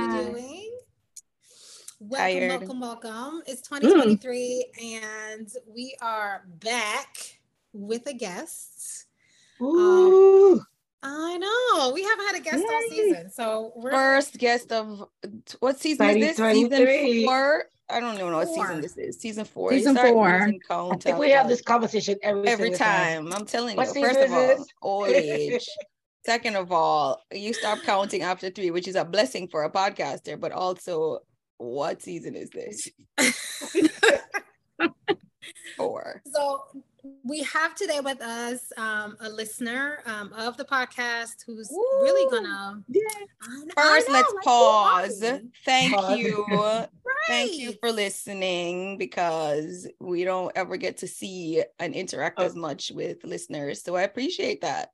you doing? Welcome, Tired. welcome, welcome. It's 2023 mm. and we are back with a guest. Ooh. Um, I know. We haven't had a guest Yay. all season. So we're first guest of what season is this? Season four. I don't even know what season this is. Season four. Season four. I think we have this conversation every, every time. time. I'm telling what you. First of all, old age. Second of all, you stop counting after three, which is a blessing for a podcaster, but also what season is this? Four. So we have today with us um, a listener um, of the podcast who's Ooh, really gonna. Yeah. First, know, let's like, pause. Thank pause. you. right. Thank you for listening because we don't ever get to see and interact oh. as much with listeners. So I appreciate that.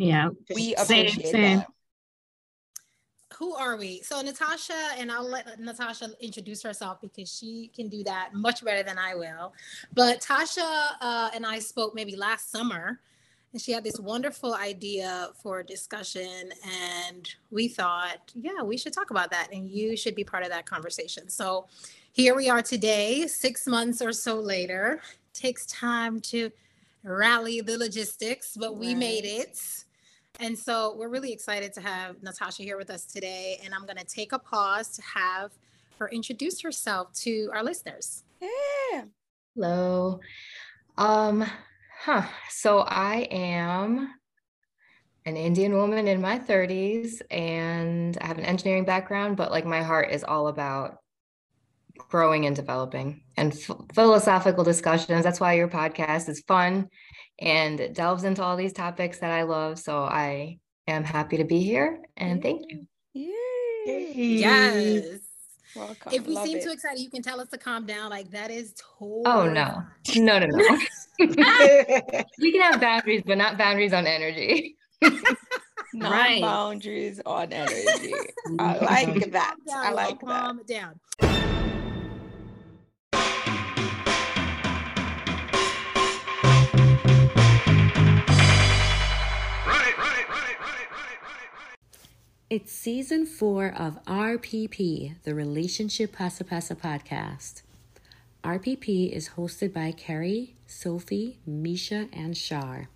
Yeah. We appreciate same, same. that who are we? So Natasha, and I'll let Natasha introduce herself because she can do that much better than I will. But Tasha uh, and I spoke maybe last summer, and she had this wonderful idea for a discussion, and we thought, yeah, we should talk about that, and you should be part of that conversation. So here we are today, six months or so later. takes time to rally the logistics, but we right. made it. And so we're really excited to have Natasha here with us today. And I'm going to take a pause to have her introduce herself to our listeners. Yeah. Hello. Um, huh. So I am an Indian woman in my 30s and I have an engineering background, but like my heart is all about growing and developing and f- philosophical discussions. That's why your podcast is fun and it delves into all these topics that I love. So I am happy to be here and thank you. Yay. Yes. Welcome. If we Love seem it. too excited, you can tell us to calm down. Like that is oh, totally. Oh no, no, no, no. we can have boundaries, but not boundaries on energy. not right. boundaries on energy. I like that. I like that. Calm down. It's season four of RPP, the Relationship Pasa Pasa podcast. RPP is hosted by Carrie, Sophie, Misha, and Shar,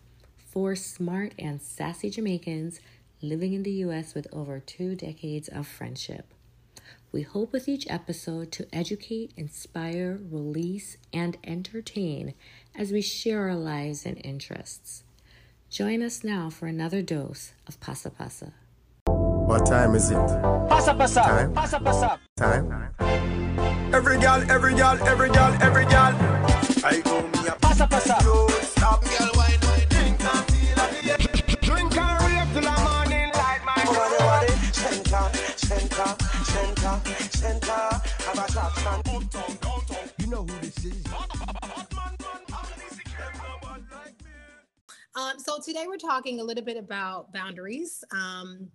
four smart and sassy Jamaicans living in the U.S. with over two decades of friendship. We hope with each episode to educate, inspire, release, and entertain as we share our lives and interests. Join us now for another dose of Pasa Pasa. What time is it? Pasa pasa. Time. Pasa pasa. Time. Every girl, every girl, every girl, every girl. I go me a pasa pasa. stop, girl, wine, wine. Drink and feel like Drink and rave till the morning light, my body, body. Center, center, center, center. Have a shot, man. Uptown, downtown. You know who this is. Um, so today we're talking a little bit about boundaries. Um,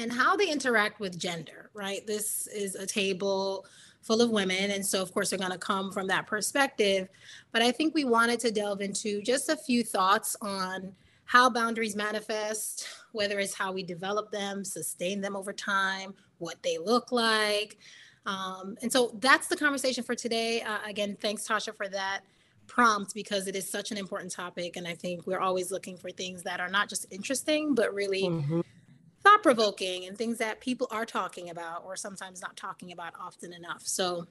and how they interact with gender, right? This is a table full of women. And so, of course, they're going to come from that perspective. But I think we wanted to delve into just a few thoughts on how boundaries manifest, whether it's how we develop them, sustain them over time, what they look like. Um, and so that's the conversation for today. Uh, again, thanks, Tasha, for that prompt because it is such an important topic. And I think we're always looking for things that are not just interesting, but really. Mm-hmm thought provoking and things that people are talking about or sometimes not talking about often enough. So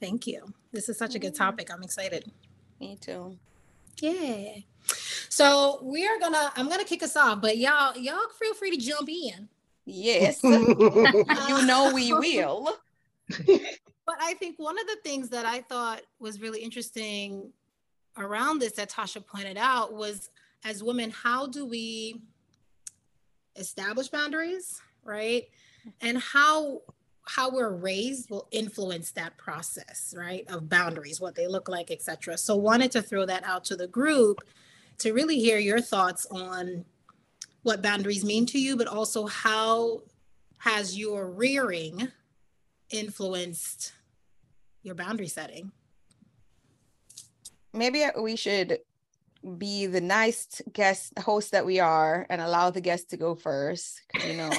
thank you. This is such a good mm-hmm. topic. I'm excited. Me too. Yeah. So we are gonna I'm gonna kick us off, but y'all y'all feel free to jump in. Yes. you know we will. but I think one of the things that I thought was really interesting around this that Tasha pointed out was as women, how do we establish boundaries, right? And how how we're raised will influence that process, right? Of boundaries, what they look like, etc. So wanted to throw that out to the group to really hear your thoughts on what boundaries mean to you, but also how has your rearing influenced your boundary setting? Maybe we should be the nice guest host that we are and allow the guest to go first you know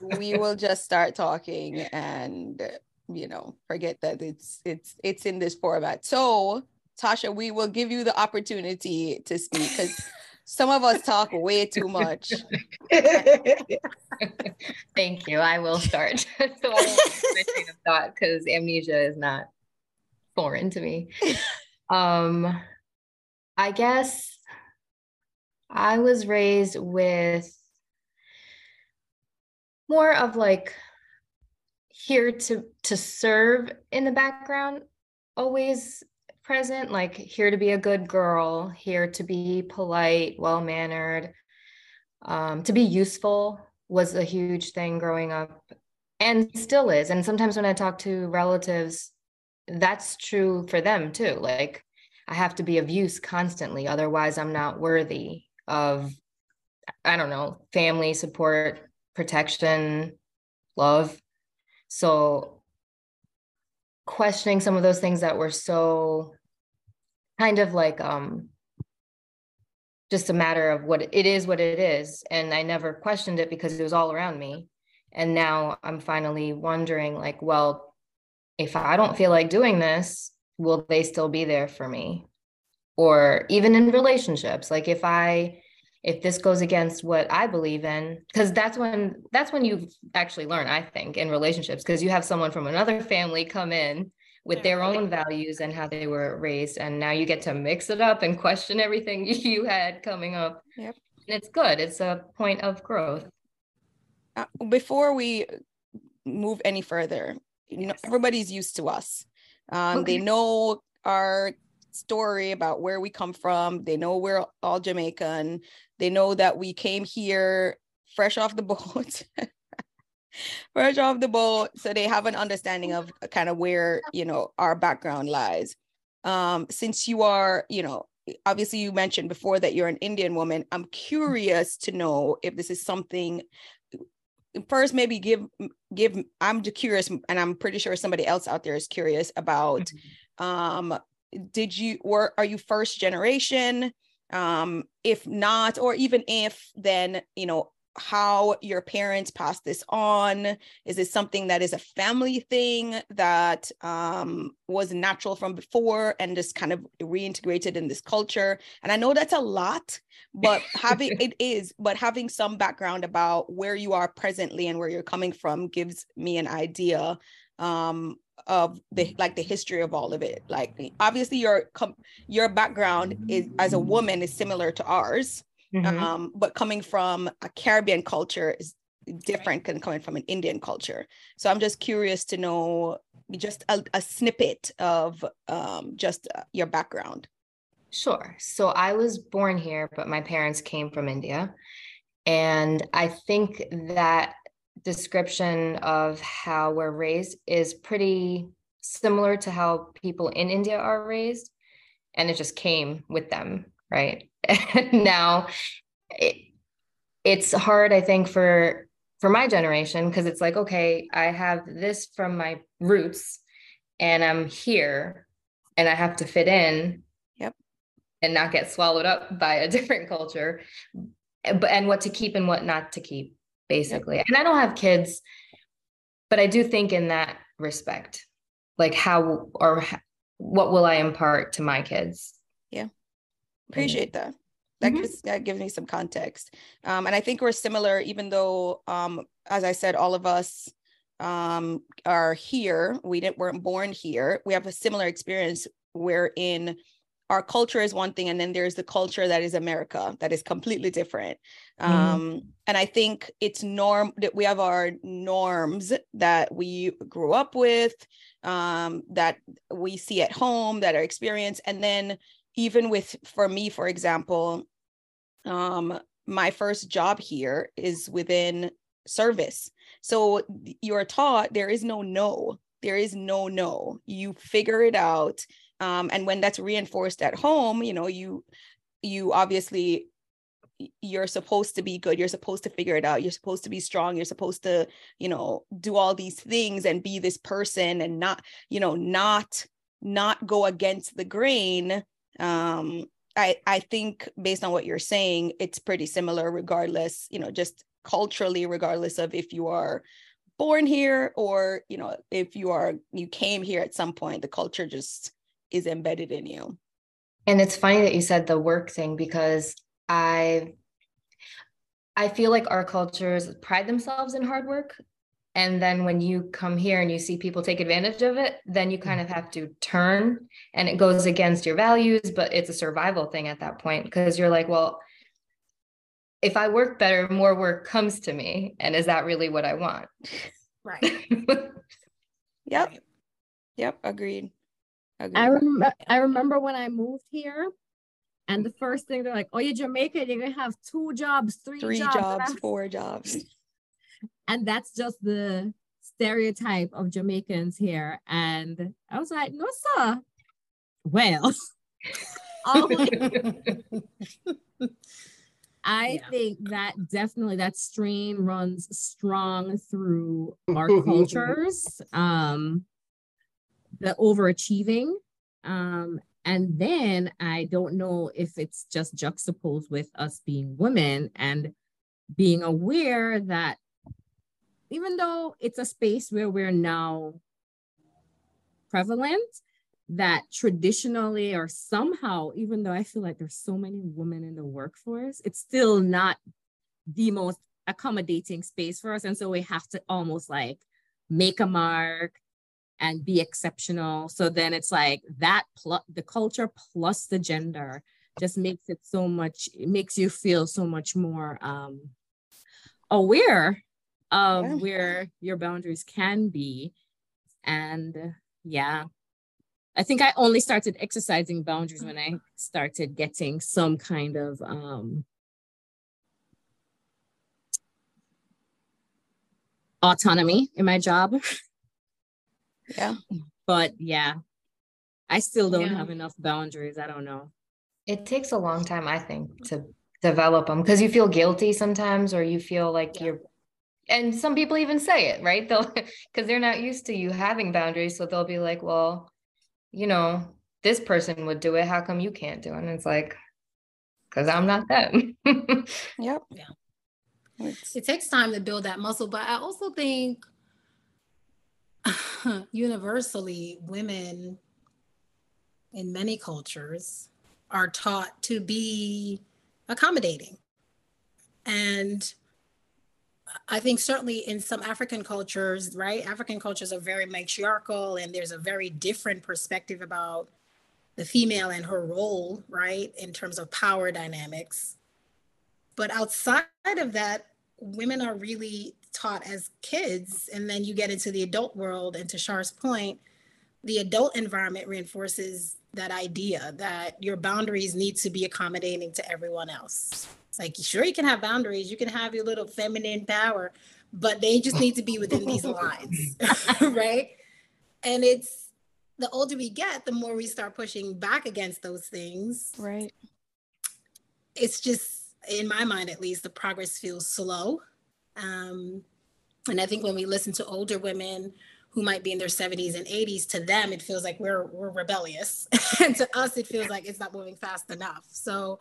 we will just start talking and you know forget that it's it's it's in this format. So Tasha, we will give you the opportunity to speak because some of us talk way too much. Thank you. I will start. so I my train of thought because amnesia is not foreign to me. Um, I guess I was raised with more of like here to to serve in the background always present like here to be a good girl here to be polite well mannered um, to be useful was a huge thing growing up and still is. And sometimes when i talk to relatives that's true for them too like i have to be of use constantly otherwise i'm not worthy of i don't know family support protection love. So questioning some of those things that were so kind of like um just a matter of what it is what it is and i never questioned it because it was all around me. And now i'm finally wondering like well if i don't feel like doing this will they still be there for me or even in relationships like if i if this goes against what I believe in, because that's when that's when you actually learn, I think, in relationships, because you have someone from another family come in with their own values and how they were raised, and now you get to mix it up and question everything you had coming up. Yep. And it's good. It's a point of growth. Uh, before we move any further, you know, everybody's used to us. Um, okay. They know our story about where we come from. They know we're all Jamaican. They know that we came here fresh off the boat. fresh off the boat. So they have an understanding of kind of where, you know, our background lies. Um, since you are, you know, obviously you mentioned before that you're an Indian woman. I'm curious to know if this is something first maybe give give i'm curious and i'm pretty sure somebody else out there is curious about mm-hmm. um did you or are you first generation um if not or even if then you know how your parents passed this on? Is this something that is a family thing that um, was natural from before and just kind of reintegrated in this culture? And i know that's a lot but having it is but having some background about where you are presently and where you're coming from gives me an idea um, of the like the history of all of it. Like obviously your com- your background is as a woman is similar to ours mm-hmm. um, but coming from a caribbean culture is different than coming from an indian culture so i'm just curious to know just a, a snippet of um, just uh, your background sure so i was born here but my parents came from india and i think that description of how we're raised is pretty similar to how people in India are raised. And it just came with them, right? And now it, it's hard, I think, for for my generation, because it's like, okay, I have this from my roots and I'm here and I have to fit in. Yep. And not get swallowed up by a different culture. But and what to keep and what not to keep basically. And I don't have kids, but I do think in that respect, like how or what will I impart to my kids? Appreciate that. That mm-hmm. gives that gives me some context. Um, and I think we're similar, even though um, as I said, all of us um are here. We didn't weren't born here. We have a similar experience wherein our culture is one thing and then there's the culture that is america that is completely different mm-hmm. um, and i think it's norm that we have our norms that we grew up with um, that we see at home that are experienced and then even with for me for example um, my first job here is within service. So you're taught there is no no there is no no. You figure it out um, and when that's reinforced at home you know you you obviously you're supposed to be good you're supposed to figure it out you're supposed to be strong you're supposed to you know do all these things and be this person and not you know not not go against the grain um i i think based on what you're saying it's pretty similar regardless you know just culturally regardless of if you are born here or you know if you are you came here at some point the culture just is embedded in you. And it's funny that you said the work thing because i i feel like our cultures pride themselves in hard work and then when you come here and you see people take advantage of it then you kind of have to turn and it goes against your values but it's a survival thing at that point because you're like well if I work better, more work comes to me. And is that really what I want? Right. yep. Yep. Agreed. Agreed. I remember I remember when I moved here and the first thing they're like, oh, you're Jamaican, you're gonna have two jobs, three, three jobs, jobs four jobs. And that's just the stereotype of Jamaicans here. And I was like, no, sir. Well, I yeah. think that definitely that strain runs strong through our cultures. Um, the overachieving. Um, and then I don't know if it's just juxtaposed with us being women and being aware that even though it's a space where we're now prevalent, that traditionally or somehow, even though I feel like there's so many women in the workforce, it's still not the most accommodating space for us. And so we have to almost like make a mark and be exceptional. So then it's like that plus the culture plus the gender just makes it so much, it makes you feel so much more um, aware of yeah. where your boundaries can be. And yeah, I think I only started exercising boundaries when I started getting some kind of um, autonomy in my job. Yeah. But yeah, I still don't yeah. have enough boundaries. I don't know. It takes a long time, I think, to develop them because you feel guilty sometimes or you feel like yeah. you're and some people even say it right they'll because they're not used to you having boundaries so they'll be like well you know, this person would do it. How come you can't do it? And it's like, because I'm not them. yep. Yeah. It takes time to build that muscle, but I also think universally, women in many cultures are taught to be accommodating. And I think certainly in some African cultures, right? African cultures are very matriarchal and there's a very different perspective about the female and her role, right? In terms of power dynamics. But outside of that, women are really taught as kids. And then you get into the adult world, and to Shar's point, the adult environment reinforces that idea that your boundaries need to be accommodating to everyone else. It's like, sure, you can have boundaries, you can have your little feminine power, but they just need to be within these lines, right? And it's the older we get, the more we start pushing back against those things. Right. It's just, in my mind at least, the progress feels slow. Um, and I think when we listen to older women who might be in their 70s and 80s, to them it feels like we're we're rebellious, and to us it feels like it's not moving fast enough. So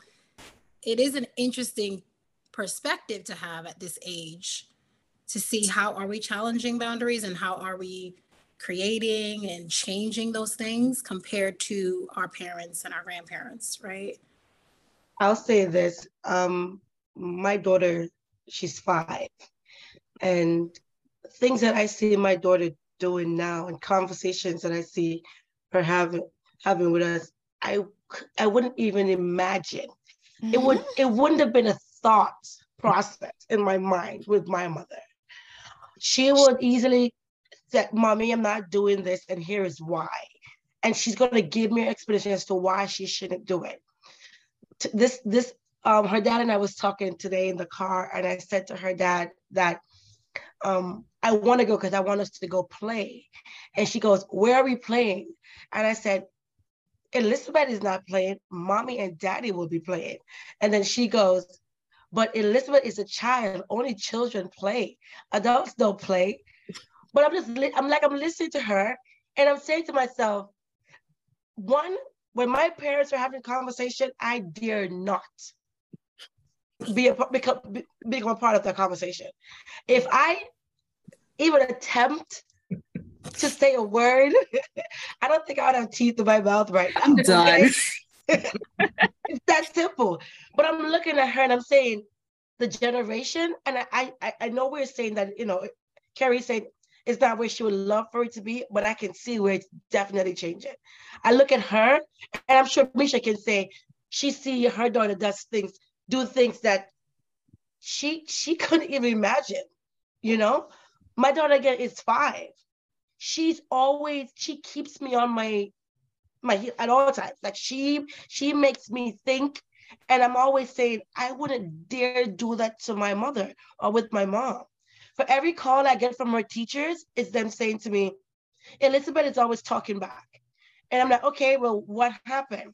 it is an interesting perspective to have at this age to see how are we challenging boundaries and how are we creating and changing those things compared to our parents and our grandparents right? I'll say this um my daughter she's five. And things that i see my daughter doing now and conversations that i see her having having with us i i wouldn't even imagine it would mm-hmm. it wouldn't have been a thought process in my mind with my mother. She would easily say, Mommy, I'm not doing this, and here is why. And she's gonna give me an explanation as to why she shouldn't do it. This this um her dad and I was talking today in the car, and I said to her dad that um I want to go because I want us to go play. And she goes, Where are we playing? And I said, Elizabeth is not playing. Mommy and daddy will be playing. And then she goes, but Elizabeth is a child. Only children play. Adults don't play. But I'm just, I'm like, I'm listening to her and I'm saying to myself, one, when my parents are having a conversation, I dare not be a become be, become a part of that conversation. If I even attempt to say a word, I don't think I would have teeth in my mouth right now. I'm done. it's that simple. But I'm looking at her and I'm saying the generation, and I I, I know we're saying that, you know, Carrie said it's not where she would love for it to be, but I can see where it's definitely changing. I look at her, and I'm sure Misha can say she see her daughter does things, do things that she she couldn't even imagine. You know, my daughter again is five. She's always she keeps me on my my at all times. Like she she makes me think, and I'm always saying I wouldn't dare do that to my mother or with my mom for every call I get from her teachers, it's them saying to me, Elizabeth is always talking back. And I'm like, okay, well, what happened?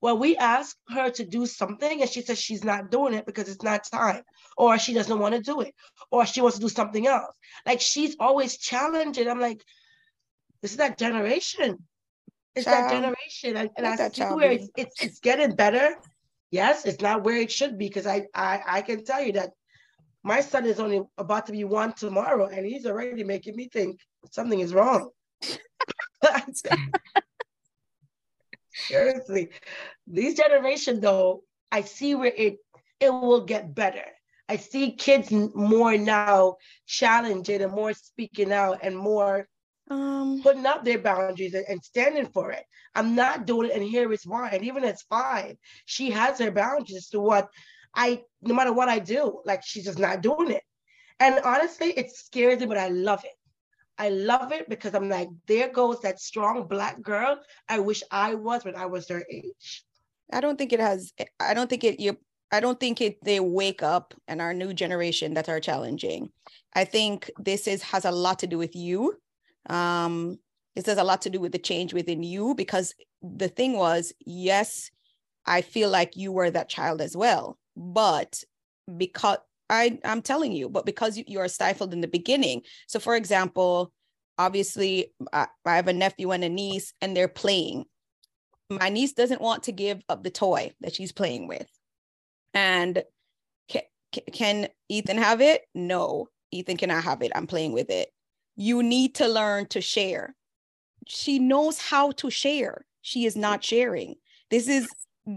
Well, we asked her to do something and she says she's not doing it because it's not time, or she doesn't want to do it, or she wants to do something else. Like she's always challenging. I'm like, this is that generation. It's child. that generation. And, and I see where it's, it's, it's getting better. Yes, it's not where it should be because I, I I can tell you that my son is only about to be one tomorrow, and he's already making me think something is wrong. Seriously, these generation though, I see where it it will get better. I see kids more now challenging and more speaking out and more um, putting up their boundaries and, and, standing for it. I'm not doing it, and here is why. And even at five, she has her boundaries to what I no matter what I do, like she's just not doing it. And honestly, it scares me, but I love it. I love it because I'm like, there goes that strong black girl I wish I was when I was her age. I don't think it has I don't think it you I don't think it they wake up and our new generation that are challenging. I think this is has a lot to do with you. Um this has a lot to do with the change within you because the thing was, yes, I feel like you were that child as well but because I, I'm telling you, but because you, you are stifled in the beginning. So, for example, obviously, I, I have a nephew and a niece, and they're playing. My niece doesn't want to give up the toy that she's playing with. And can, can Ethan have it? No, Ethan cannot have it. I'm playing with it. You need to learn to share. She knows how to share. She is not sharing. This is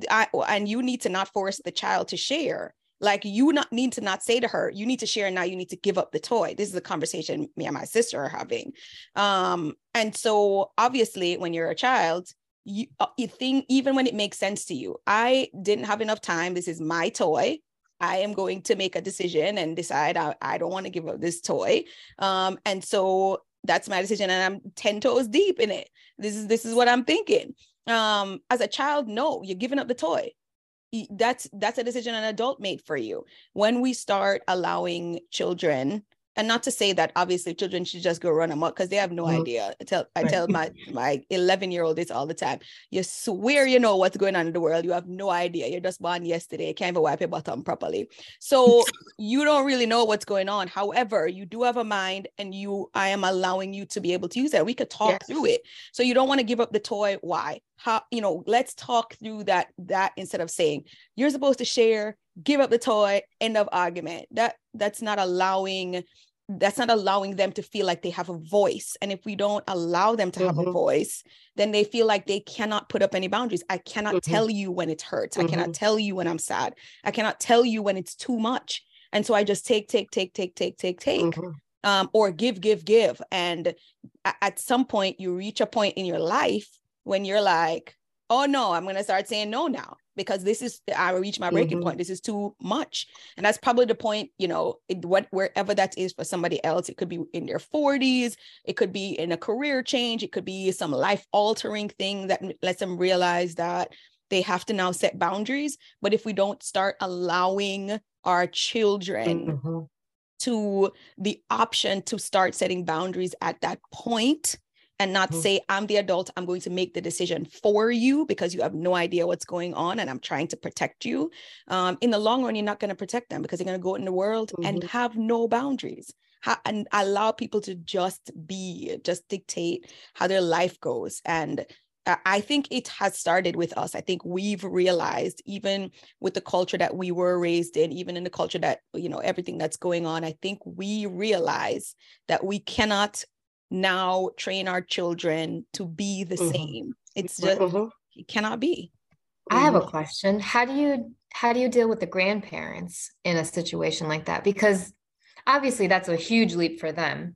I, and you need to not force the child to share like you not need to not say to her you need to share now you need to give up the toy. This is a conversation me and my sister are having. Um and so obviously when you're a child you, uh, you think even when it makes sense to you i didn't have enough time. This is my toy. I am going to make a decision and decide i, I don't want to give up this toy. Um and so that's my decision and i'm 10 toes deep in it. This is this is what i'm thinking. Um as a child no you're giving up the toy that's that's a decision an adult made for you. When we start allowing children and not to say that obviously children should just go run amok because they have no mm-hmm. idea. I tell I tell my my 11 year old this all the time. You swear you know what's going on in the world. You have no idea. You're just born yesterday. You can't even wipe your bottom properly. So you don't really know what's going on. However, you do have a mind, and you I am allowing you to be able to use that. We could talk yes. through it. So you don't want to give up the toy. Why? How you know? Let's talk through that. That instead of saying you're supposed to share give up the toy end of argument that that's not allowing that's not allowing them to feel like they have a voice and if we don't allow them to mm-hmm. have a mm-hmm. voice then they feel like they cannot put up any boundaries i cannot mm-hmm. tell you when it hurts mm-hmm. i cannot mm-hmm. tell you when i'm sad i cannot tell you when it's too much and so i just take take take take take take take mm-hmm. um, or give give give and at some point you reach a point in your life when you're like oh no i'm going to start saying no now because this is I reach my breaking mm-hmm. point. This is too much, and that's probably the point. You know, it, what wherever that is for somebody else, it could be in their forties, it could be in a career change, it could be some life altering thing that lets them realize that they have to now set boundaries. But if we don't start allowing our children mm-hmm. to the option to start setting boundaries at that point and not mm-hmm. say i'm the adult i'm going to make the decision for you because you have no idea what's going on and i'm trying to protect you um, in the long run you're not going to protect them because they're going to go in the world mm-hmm. and have no boundaries ha- and allow people to just be just dictate how their life goes and I think it has started with us. I think we've realized, even with the culture that we were raised in, even in the culture that, you know, everything that's going on, I think we realize that we cannot now train our children to be the mm-hmm. same. It's just, mm-hmm. it cannot be. I have a mm-hmm. question. How do you how do you deal with the grandparents in a situation like that? Because obviously that's a huge leap for them.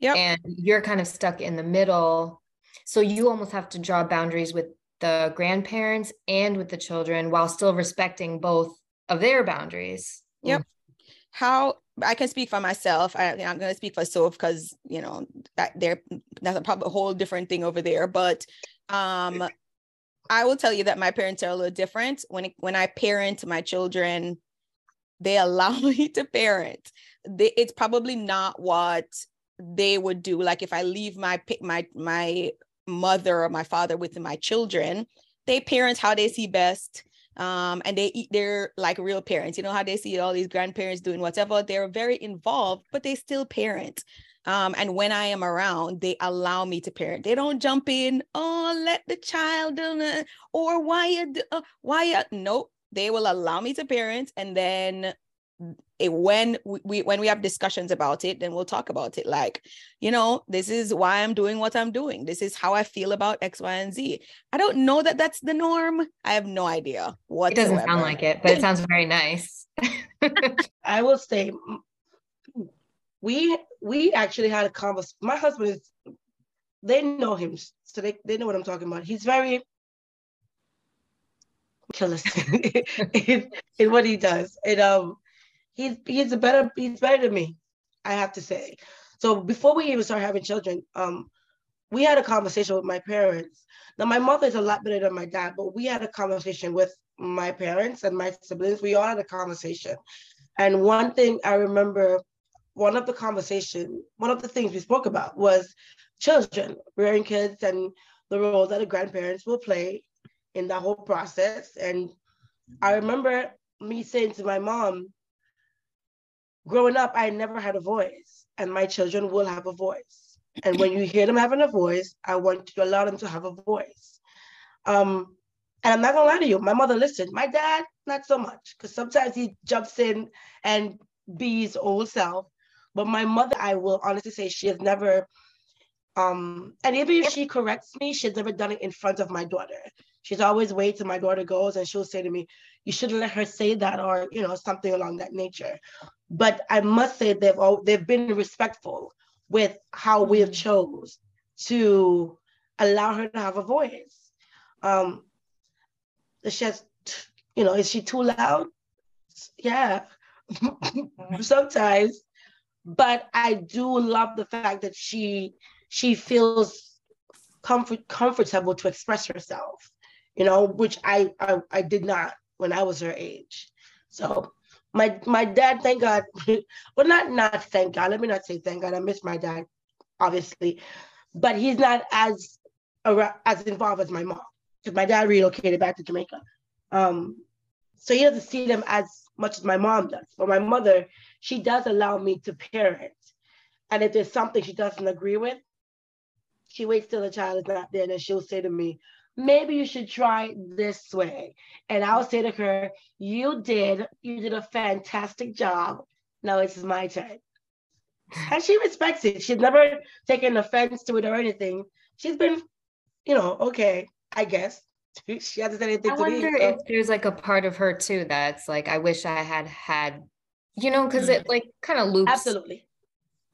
Yeah. And you're kind of stuck in the middle so you almost have to draw boundaries with the grandparents and with the children while still respecting both of their boundaries. Yep. How I can speak for myself. I, am going to speak for Soph because you know that they're that's a probably a whole different thing over there. But um, I will tell you that my parents are a little different. When it, when I parent my children, they allow me to parent. They, it's probably not what they would do. Like if I leave my my my mother or my father with my children they parent how they see best um, and they they're like real parents you know how they see all these grandparents doing whatever they're very involved but they still parent um, and when I am around, they allow me to parent. They don't jump in, oh, let the child, uh, or why, you, uh, why, you, nope. They will allow me to parent, and then it, when we when we have discussions about it then we'll talk about it. Like you know this is why i'm doing what i'm doing. This is how i feel about x y and z. I don't know that that's the norm. I have no idea what it doesn't sound like it but it sounds very nice. I will say we we actually had a conversation my husband is they know him so they, they know what i'm talking about. He's very careless in, in what he does. And um he's he's a better he's better than me, I have to say. So before we even start having children, um, we had a conversation with my parents. Now my mother is a lot better than my dad, but we had a conversation with my parents and my siblings. We all had a conversation. And one thing I remember, one of the conversation, one of the things we spoke about was children, rearing kids and the role that the grandparents will play in that whole process. And I remember me saying to my mom, growing up, I never had a voice, and my children will have a voice. And when you hear them having a voice, I want to allow them to have a voice. Um, and I'm not gonna lie to you, my mother listened. My dad, not so much, because sometimes he jumps in and be his old self. But my mother, I will honestly say, she has never. Um, and even if she corrects me, she's never done it in front of my daughter. She's always wait till my daughter goes, and she'll say to me, "You shouldn't let her say that," or you know, something along that nature but I must say they've all, they've been respectful with how we have mm. chose to allow her to have a voice. Um, she has, you know, is she too loud? Yeah, sometimes. But I do love the fact that she she feels comfort comfortable to express herself, you know, which I I, I did not when I was her age. So my my dad, thank God. well, not not thank God. Let me not say thank God. I miss my dad, obviously, but he's not as as involved as my mom because my dad relocated back to Jamaica. Um, so he doesn't see them as much as my mom does. But my mother, she does allow me to parent, and if there's something she doesn't agree with, she waits till the child is not there, and then she'll say to me, maybe you should try this way. And I'll say to her, you did, you did a fantastic job. Now it's my turn. And she respects it. She's never taken offense to it or anything. She's been, you know, okay, I guess. She hasn't said anything I to me. I wonder so. if there's like a part of her too that's like, I wish I had had, you know, because it mm. like kind of loops. Absolutely.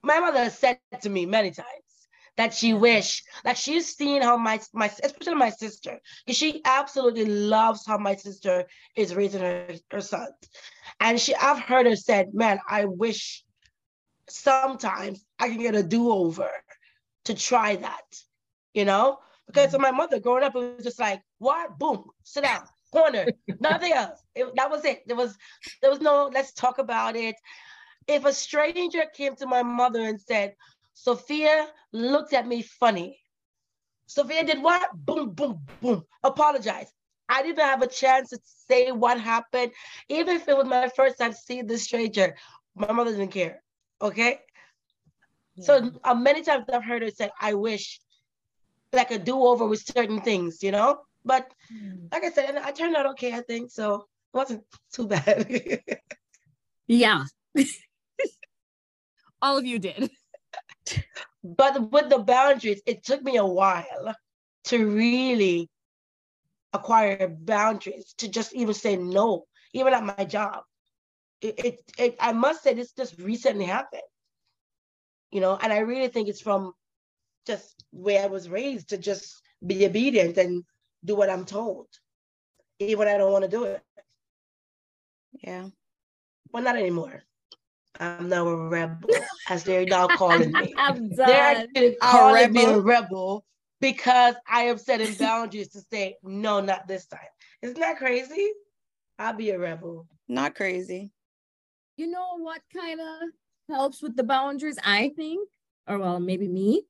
My mother has said to me many times, that she wish that she's seen how my my especially my sister because she absolutely loves how my sister is raising her, her sons. And she i've heard her said man i wish sometimes i can get a do-over to try that you know? Because mm-hmm. my mother growing up it was just like what? Boom sit down corner nothing else. It, that was it. There was there was no let's talk about it. If a stranger came to my mother and said Sophia looked at me funny. Sophia did what? Boom, boom, boom. Apologize. I didn't have a chance to say what happened. Even if it was my first time seeing this stranger, my mother didn't care. Okay. Yeah. So uh, many times I've heard her say, I wish like a do-over with certain things, you know. But Hmm. like I said, I turned out okay, I think. So it wasn't too bad. Yeah. All of you did. But with the boundaries, it took me a while to really acquire boundaries, to just even say no, even at my job. It, it, it I must say this just recently happened. You know, and I really think it's from just where I was raised to just be obedient and do what I'm told, even when I don't want to do it. Yeah. Well, not anymore. I'm now a rebel, as they're now calling me. I'm They're done. actually calling me a rebel because I am setting boundaries to say, no, not this time. Isn't that crazy? I'll be a rebel. Not crazy. You know what kind of helps with the boundaries, I think, or well, maybe me.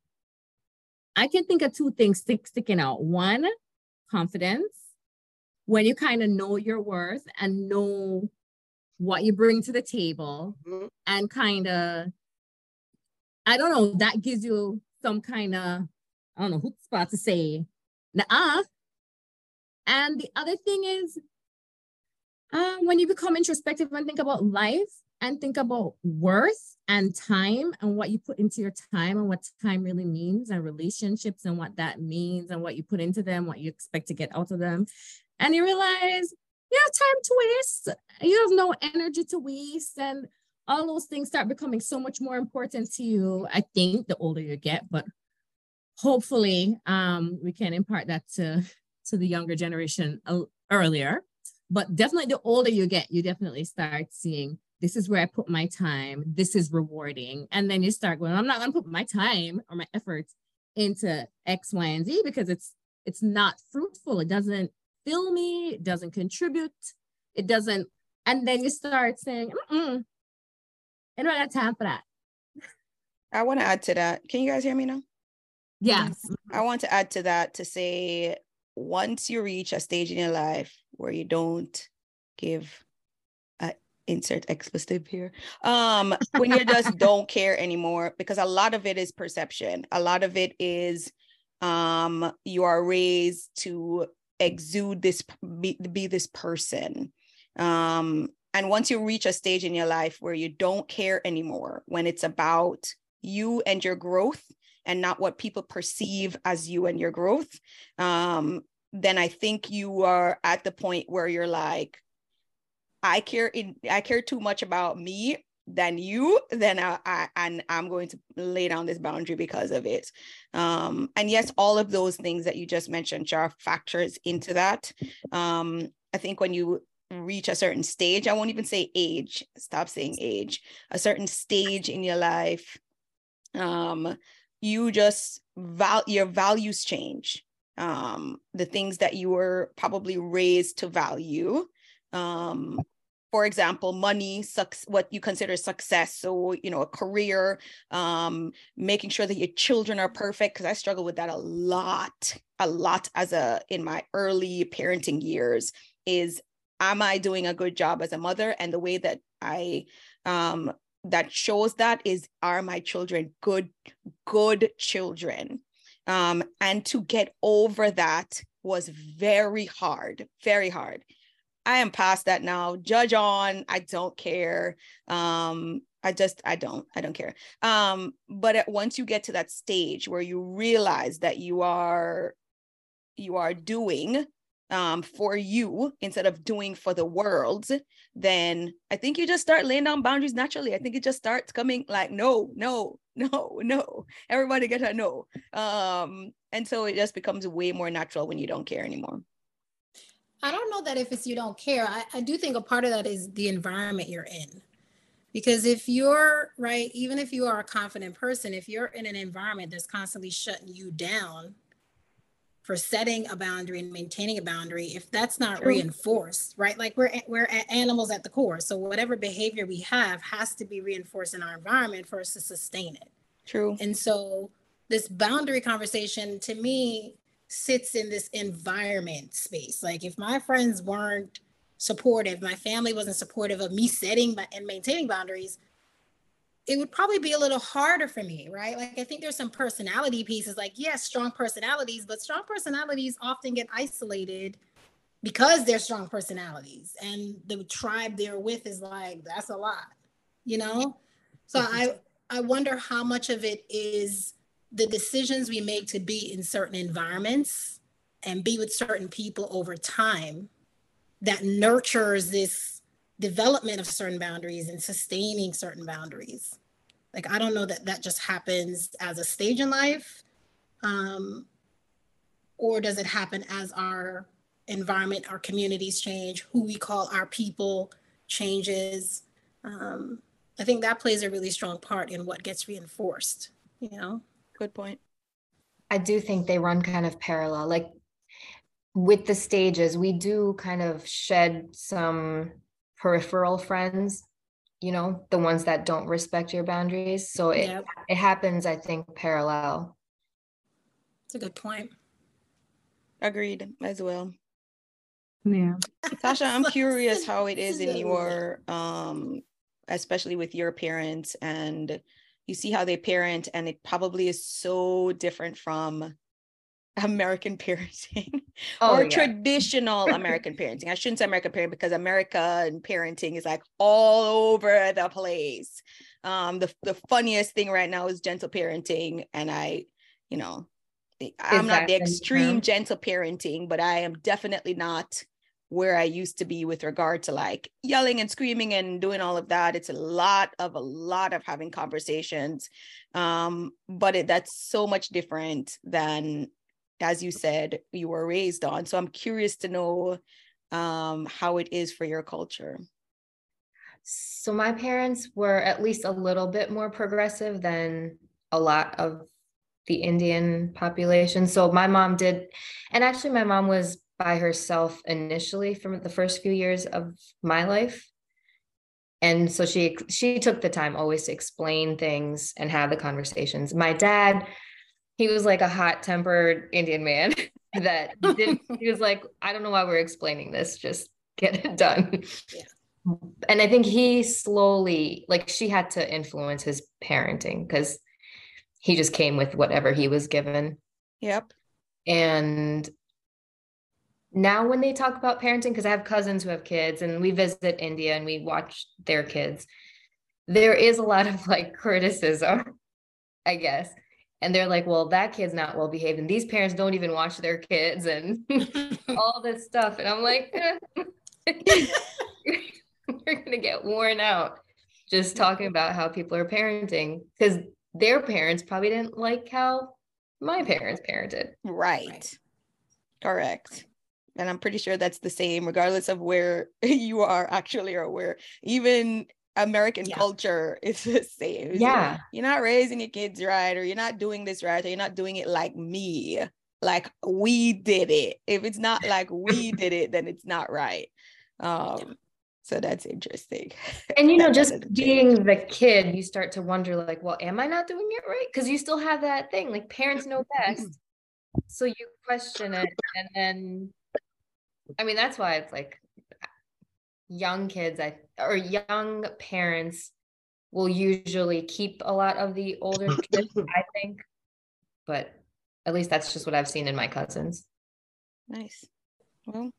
I can think of two things stick, sticking out. One, confidence. When you kind of know your worth and know what you bring to the table Mhm. and kind of I don't know, that gives you some kind of I don't know who's spot to say nah. And the other thing is um, when you become introspective and think about life and think about worth and time and what you put into your time and what time really means and relationships and what that means and what you put into them, what you expect to get out of them. And you realize have time to waste, you have no energy to waste, and all those things start becoming so much more important to you. I think the older you get, but hopefully um, we can impart that to, to the younger generation earlier. But definitely the older you get you definitely start seeing this is where i put my time this is rewarding. And then you start going i'm not going to put my time or my efforts into x y and z because it's it's not fruitful. It doesn't fill me it doesn't contribute it doesn't and then you start saying Mm-mm, And i don't have time for that. I want to add to that. Can you guys hear me now? yes. I want to add to that to say once you reach a stage in your life where you don't give a insert expletive here um when you just don't care anymore because a lot of it is perception. A lot of it is um you are raised to exude this be, be this person. Um and once you reach a stage in your life where you don't care anymore when it's about you and your growth and not what people perceive as you and your growth, um, then I think you are at the point where you're like, I care in I care too much about me than you, then I, I and I'm going to lay down this boundary because of it. Um, and yes, all of those things that you just mentioned are factors into that. Um, I think when you reach a certain stage, I won't even say age, stop saying age, a certain stage in your life, um, you just val your values change um the things that you were probably raised to value um for example money what you consider success. So you know a career um making sure that your children are perfect because i struggle with that a lot a lot as a in my early parenting years is am i doing a good job as a mother? And the way that i um that shows that is are my children good good children? Um and to get over that was very hard very hard i am past that now judge on i don't care um i just i don't i don't care um but at, once you get to that stage where you realize that you are you are doing um, for you instead of doing for the world, then I think you just start laying down boundaries naturally. I think it just starts coming like, no, no, no, no. Everybody get a no. Um, and so it just becomes way more natural when you don't care anymore. I don't know that if it's you don't care. I, I do think a part of that is the environment you're in. Because if you're right, even if you are a confident person, if you're in an environment that's constantly shutting you down for setting a boundary and maintaining a boundary, if that's not True. reinforced, right? Like we're we're animals at the core. So whatever behavior we have has to be reinforced in our environment for us to sustain it. True. And so this boundary conversation to me sits in this environment space. Like if my friends weren't supportive, my family wasn't supportive of me setting and maintaining boundaries, it would probably be a little harder for me, right? Like I think there's some personality pieces, like yes, strong personalities, but strong personalities often get isolated because they're strong personalities, and the tribe they're with is like that's a lot, you know. So I I wonder how much of it is the decisions we make to be in certain environments and be with certain people over time that nurtures this development of certain boundaries and sustaining certain boundaries. Like, I don't know that that just happens as a stage in life, um, or does it happen as our environment, our communities change, who we call our people changes. Um, I think that plays a really strong part in what gets reinforced, you know? Good point. I do think they run kind of parallel. Like with the stages, we do kind of shed some peripheral friends, you know, the ones that don't respect your boundaries. So it, yep. it happens, I think, parallel. It's a good point. Agreed as well. Yeah. Tasha, I'm curious how it is in your um especially with your parents and you see how they parent and it probably is so different from American parenting oh, or yeah. traditional American parenting. I shouldn't say American parenting because America and parenting is like all over the place. Um, the, the funniest thing right now is gentle parenting. And I, you know, I'm not the extreme gentle parenting, but I am definitely not where I used to be with regard to like yelling and screaming and doing all of that. It's a lot of a lot of having conversations. Um, but it, that's so much different than, as you said, you were raised on. So I'm curious to know um, how it is for your culture. So my parents were at least a little bit more progressive than a lot of the Indian population. So my mom did, and actually my mom was by herself initially from the first few years of my life. And so she she took the time always to explain things and have the conversations. My dad he was like a hot tempered indian man that didn't he was like i don't know why we're explaining this just get it done. Yeah. and i think he slowly like she had to influence his parenting because he just came with whatever he was given. Yep. And now when they talk about parenting because i have cousins who have kids and we visit india and we watch their kids there is a lot of like criticism i guess. And they're like well that kid's not well behaved and these parents don't even watch their kids and all this stuff. And i'm like eh. we're gonna get worn out just talking about how people are parenting because their parents probably didn't like how my parents parented. Right, right. correct and i'm pretty sure that's the same regardless of where you are actually or where even american yeah. culture is the same. Yeah. You're not raising your kids right or you're not doing this right or you're not doing it like me like we did it. If it's not like we did it then it's not right. Um so that's interesting. And you know just being the kid you start to wonder like well am i not doing it right? Because you still have that thing like parents know best. So you question it and then I mean, that's why it's like young kids I or young parents will usually keep a lot of the older kids, I think. But at least that's just what I've seen in my cousins. Nice. Well,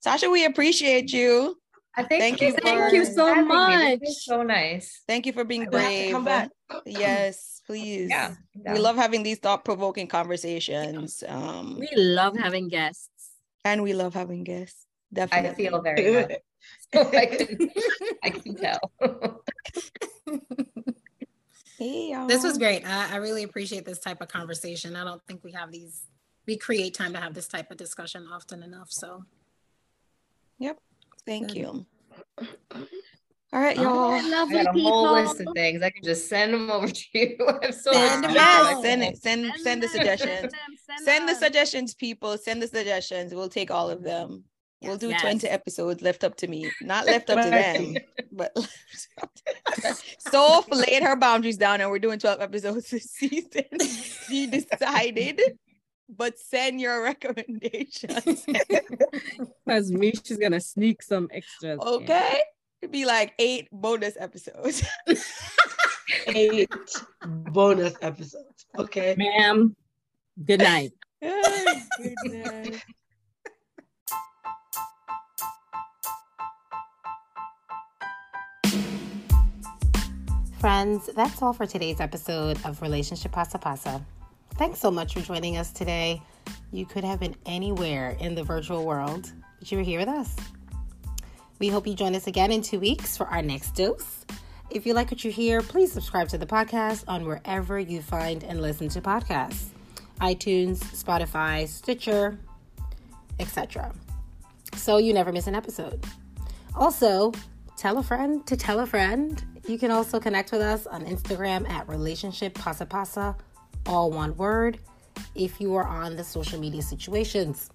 Sasha, we appreciate you. I think thank you. Thank you so much. So nice. Thank you for being brave. Come back. Yes, please. Yeah, yeah. We love having these thought-provoking conversations. Um, we love having guests. And we love having guests. Definitely. I feel very good. so I, can, I can tell. hey, y'all. This was great. I, I really appreciate this type of conversation. I don't think we have these, we create time to have this type of discussion often enough. So, yep. Thank Good. you. All right, y'all. I got a people. whole list of things. I can just send them over to you. I'm so send, yes, send it. Send send, send the suggestions. Send, send the suggestions, people. Send the suggestions. We'll take all of them. Yes, we'll do yes. 20 episodes left up to me. Not left up to them, but Soph laid her boundaries down and we're doing 12 episodes this season. she decided but send your recommendations. Because me, she's gonna sneak some extras. Okay. In. It'd be like eight bonus episodes. eight bonus episodes. Okay. Ma'am, good night. good night. Friends, that's all for today's episode of Relationship Pasa Pasa. Thanks so much for joining us today. You could have been anywhere in the virtual world, but you were here with us. We hope you join us again in two weeks for our next dose. If you like what you hear, please subscribe to the podcast on wherever you find and listen to podcasts iTunes, Spotify, Stitcher, etc. So you never miss an episode. Also, tell a friend to tell a friend. You can also connect with us on Instagram at Relationship Pasa Pasa, all one word, if you are on the social media situations.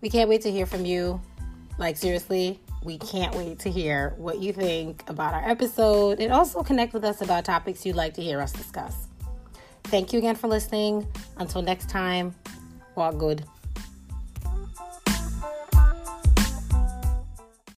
We can't wait to hear from you. Like, seriously, we can't wait to hear what you think about our episode and also connect with us about topics you'd like to hear us discuss. Thank you again for listening. Until next time, walk good.